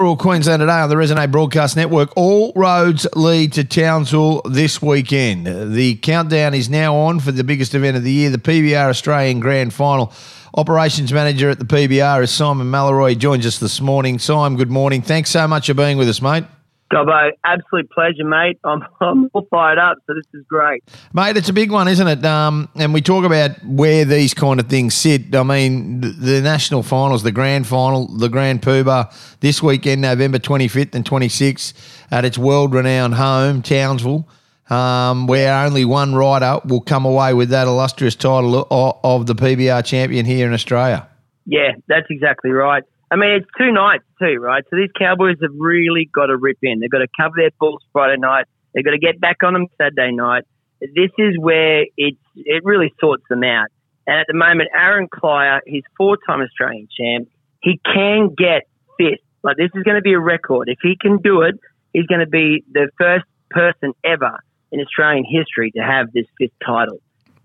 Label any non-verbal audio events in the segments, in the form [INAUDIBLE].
Rural Queensland today on the Resonate Broadcast Network. All roads lead to Townsville this weekend. The countdown is now on for the biggest event of the year, the PBR Australian Grand Final. Operations Manager at the PBR is Simon Mallory. Joins us this morning. Simon, good morning. Thanks so much for being with us, mate. Gobbo, absolute pleasure, mate. [LAUGHS] I'm, I'm all fired up, so this is great. Mate, it's a big one, isn't it? Um, and we talk about where these kind of things sit. I mean, the, the national finals, the grand final, the Grand Poobah, this weekend, November 25th and 26th, at its world renowned home, Townsville, um, where only one rider will come away with that illustrious title of, of the PBR champion here in Australia. Yeah, that's exactly right. I mean, it's two nights too, right? So these Cowboys have really got to rip in. They've got to cover their balls Friday night. They've got to get back on them Saturday night. This is where it it really sorts them out. And at the moment, Aaron Kleier, he's four-time Australian champ. He can get fifth. Like this is going to be a record. If he can do it, he's going to be the first person ever in Australian history to have this fifth title.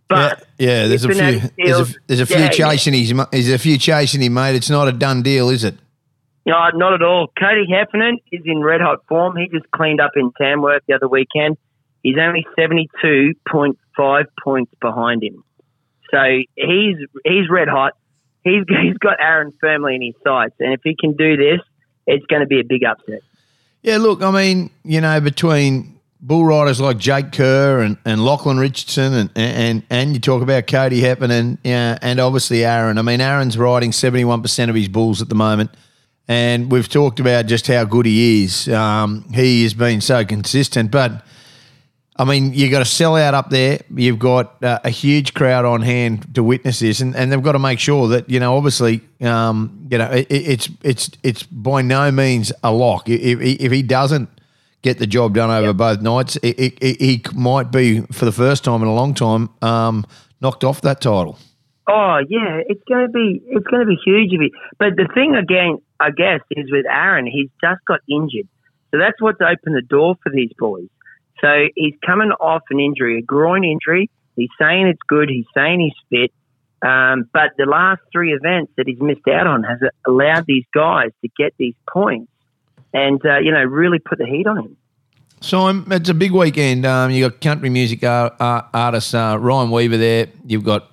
But yeah, yeah there's a few there's a, there's a few yeah, chasing yeah. he's there's a few chasing him, mate. It's not a done deal, is it? No, not at all. Cody Heffernan is in red hot form. He just cleaned up in Tamworth the other weekend. He's only seventy two point five points behind him, so he's he's red hot. He's [LAUGHS] he's got Aaron firmly in his sights, and if he can do this, it's going to be a big upset. Yeah, look, I mean, you know, between bull riders like Jake Kerr and, and Lachlan Richardson and, and and you talk about Cody Heppen and yeah, and obviously Aaron. I mean, Aaron's riding seventy one percent of his bulls at the moment, and we've talked about just how good he is. Um, he has been so consistent, but. I mean, you've got a sellout up there. You've got uh, a huge crowd on hand to witness this, and, and they've got to make sure that you know. Obviously, um, you know, it, it's it's it's by no means a lock. If, if he doesn't get the job done over yep. both nights. He might be, for the first time in a long time, um, knocked off that title. Oh yeah, it's going to be it's going to be huge of it. But the thing again, I guess, is with Aaron, he's just got injured, so that's what's opened the door for these boys. So he's coming off an injury, a groin injury. He's saying it's good. He's saying he's fit. Um, but the last three events that he's missed out on has allowed these guys to get these points and uh, you know really put the heat on him. So it's a big weekend. Um, you got country music art, art, artist uh, Ryan Weaver there. You've got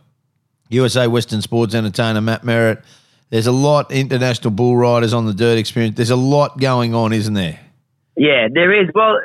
USA Western Sports entertainer Matt Merritt. There's a lot international bull riders on the dirt experience. There's a lot going on, isn't there? Yeah, there is. Well,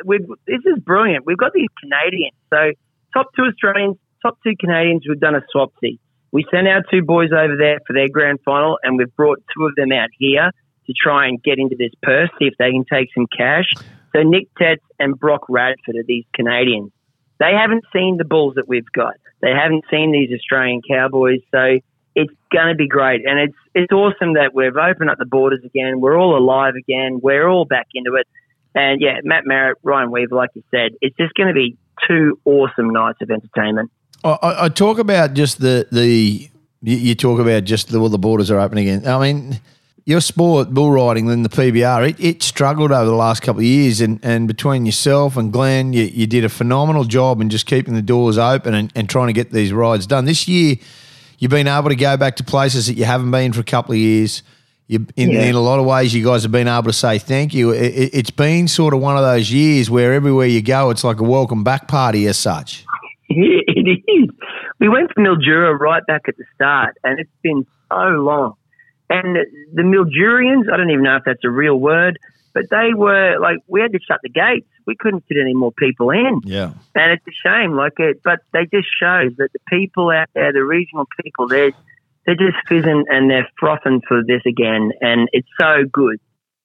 this is brilliant. We've got these Canadians. So top two Australians, top two Canadians. We've done a swapsy. We sent our two boys over there for their grand final, and we've brought two of them out here to try and get into this purse, see if they can take some cash. So Nick Tetz and Brock Radford are these Canadians. They haven't seen the bulls that we've got. They haven't seen these Australian cowboys. So it's going to be great. And it's, it's awesome that we've opened up the borders again. We're all alive again. We're all back into it. And yeah, Matt Merritt, Ryan Weaver, like you said, it's just going to be two awesome nights of entertainment. I, I talk about just the, the you talk about just the, well, the borders are open again. I mean, your sport, bull riding, then the PBR, it, it struggled over the last couple of years. And, and between yourself and Glenn, you, you did a phenomenal job in just keeping the doors open and, and trying to get these rides done. This year, you've been able to go back to places that you haven't been for a couple of years. You, in, yeah. in a lot of ways, you guys have been able to say thank you. It, has been sort of one of those years where everywhere you go, it's like a welcome back party as such. [LAUGHS] it is. We went to Mildura right back at the start, and it's been so long and the Mildurians, I don't even know if that's a real word, but they were like, we had to shut the gates. We couldn't fit any more people in. Yeah. And it's a shame. Like it, but they just show that the people out there, the regional people, they're, they're just fizzing and they're frothing for this again. And it's so good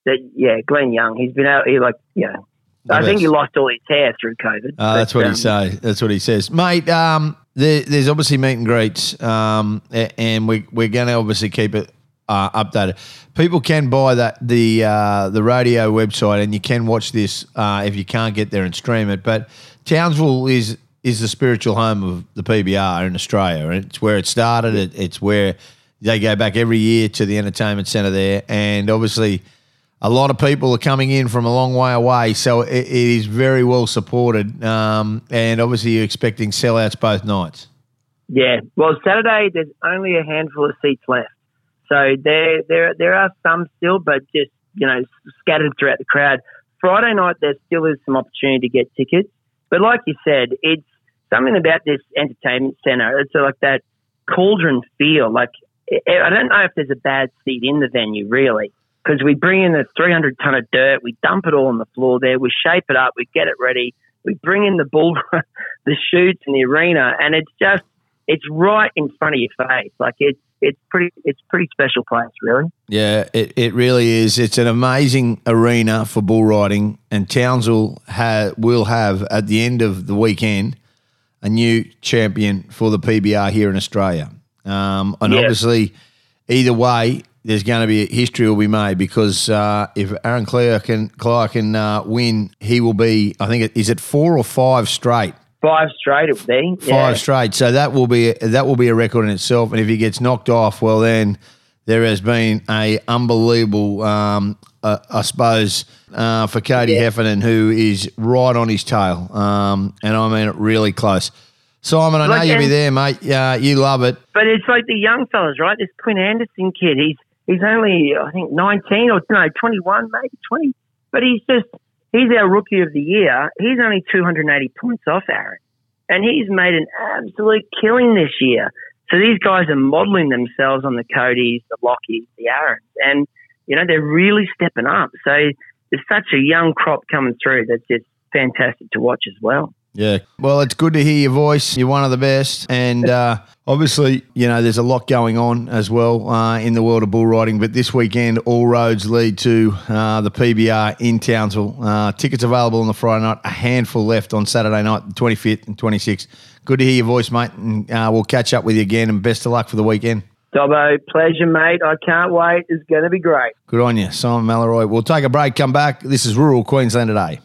that, yeah, Glenn Young, he's been out here like, yeah. know, I best. think he lost all his hair through COVID. Uh, that's what um, he say. That's what he says, mate. Um, there, there's obviously meet and greets, um, and we, we're going to obviously keep it uh, updated. People can buy that the uh, the radio website, and you can watch this uh, if you can't get there and stream it. But Townsville is is the spiritual home of the PBR in Australia. It's where it started. It, it's where they go back every year to the entertainment centre there, and obviously. A lot of people are coming in from a long way away, so it, it is very well supported. Um, and obviously, you're expecting sellouts both nights. Yeah, well, Saturday there's only a handful of seats left. So there, there, there are some still, but just you know, scattered throughout the crowd. Friday night, there still is some opportunity to get tickets. But like you said, it's something about this entertainment centre. It's like that cauldron feel. Like, eh, eh, I don't know if there's a bad seat in the venue, really, because we bring in the 300 ton of dirt, we dump it all on the floor there, we shape it up, we get it ready, we bring in the bull, [LAUGHS] the chutes in the arena, and it's just, it's right in front of your face. Like, it's, it's pretty it's pretty special place, really. Yeah, it, it really is. It's an amazing arena for bull riding, and Townsville ha- will have at the end of the weekend a new champion for the PBR here in Australia. Um, and obviously, either way, there's going to be history will be made because uh, if Aaron Clark can Clark can uh, win, he will be. I think it, is it four or five straight Five straight it will be. Five yeah. straight. So that will be that will be a record in itself. And if he gets knocked off, well then there has been a unbelievable, um, uh, I suppose, uh, for Cody yeah. Heffernan, who is right on his tail, um, and I mean it really close. Simon, I know you'll be there, mate. Uh, you love it. But it's like the young fellas, right? This Quinn Anderson kid, he's he's only I think nineteen or no twenty one, maybe twenty, but he's just He's our rookie of the year. He's only 280 points off Aaron. And he's made an absolute killing this year. So these guys are modeling themselves on the Codys, the Lockies, the Aarons. And, you know, they're really stepping up. So there's such a young crop coming through that's just fantastic to watch as well. Yeah. Well, it's good to hear your voice. You're one of the best. And uh, obviously, you know, there's a lot going on as well uh, in the world of bull riding. But this weekend, all roads lead to uh, the PBR in Townsville. Uh, tickets available on the Friday night, a handful left on Saturday night, the 25th and 26th. Good to hear your voice, mate. And uh, we'll catch up with you again. And best of luck for the weekend. Dobbo, pleasure, mate. I can't wait. It's going to be great. Good on you, Simon Mallory. We'll take a break, come back. This is Rural Queensland today.